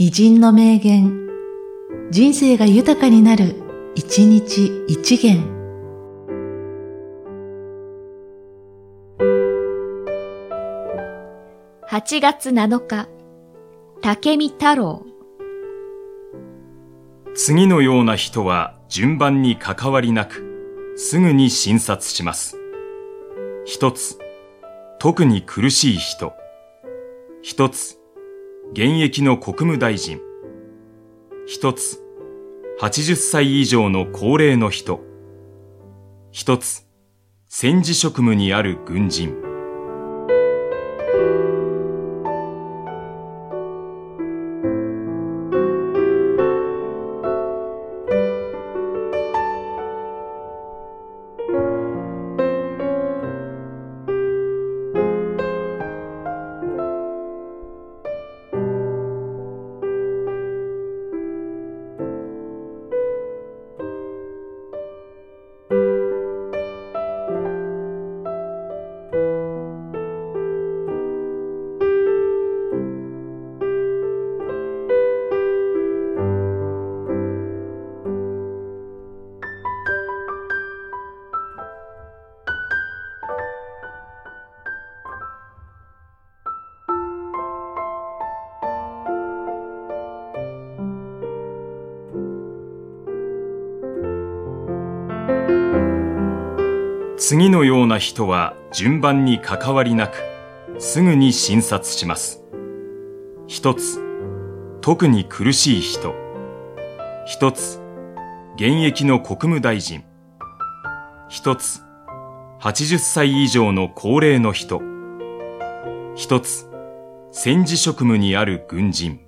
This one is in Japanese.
偉人の名言、人生が豊かになる、一日一元。8月7日、竹見太郎。次のような人は順番に関わりなく、すぐに診察します。一つ、特に苦しい人。一つ、現役の国務大臣。一つ、80歳以上の高齢の人。一つ、戦時職務にある軍人。次のような人は順番に関わりなく、すぐに診察します。一つ、特に苦しい人。一つ、現役の国務大臣。一つ、80歳以上の高齢の人。一つ、戦時職務にある軍人。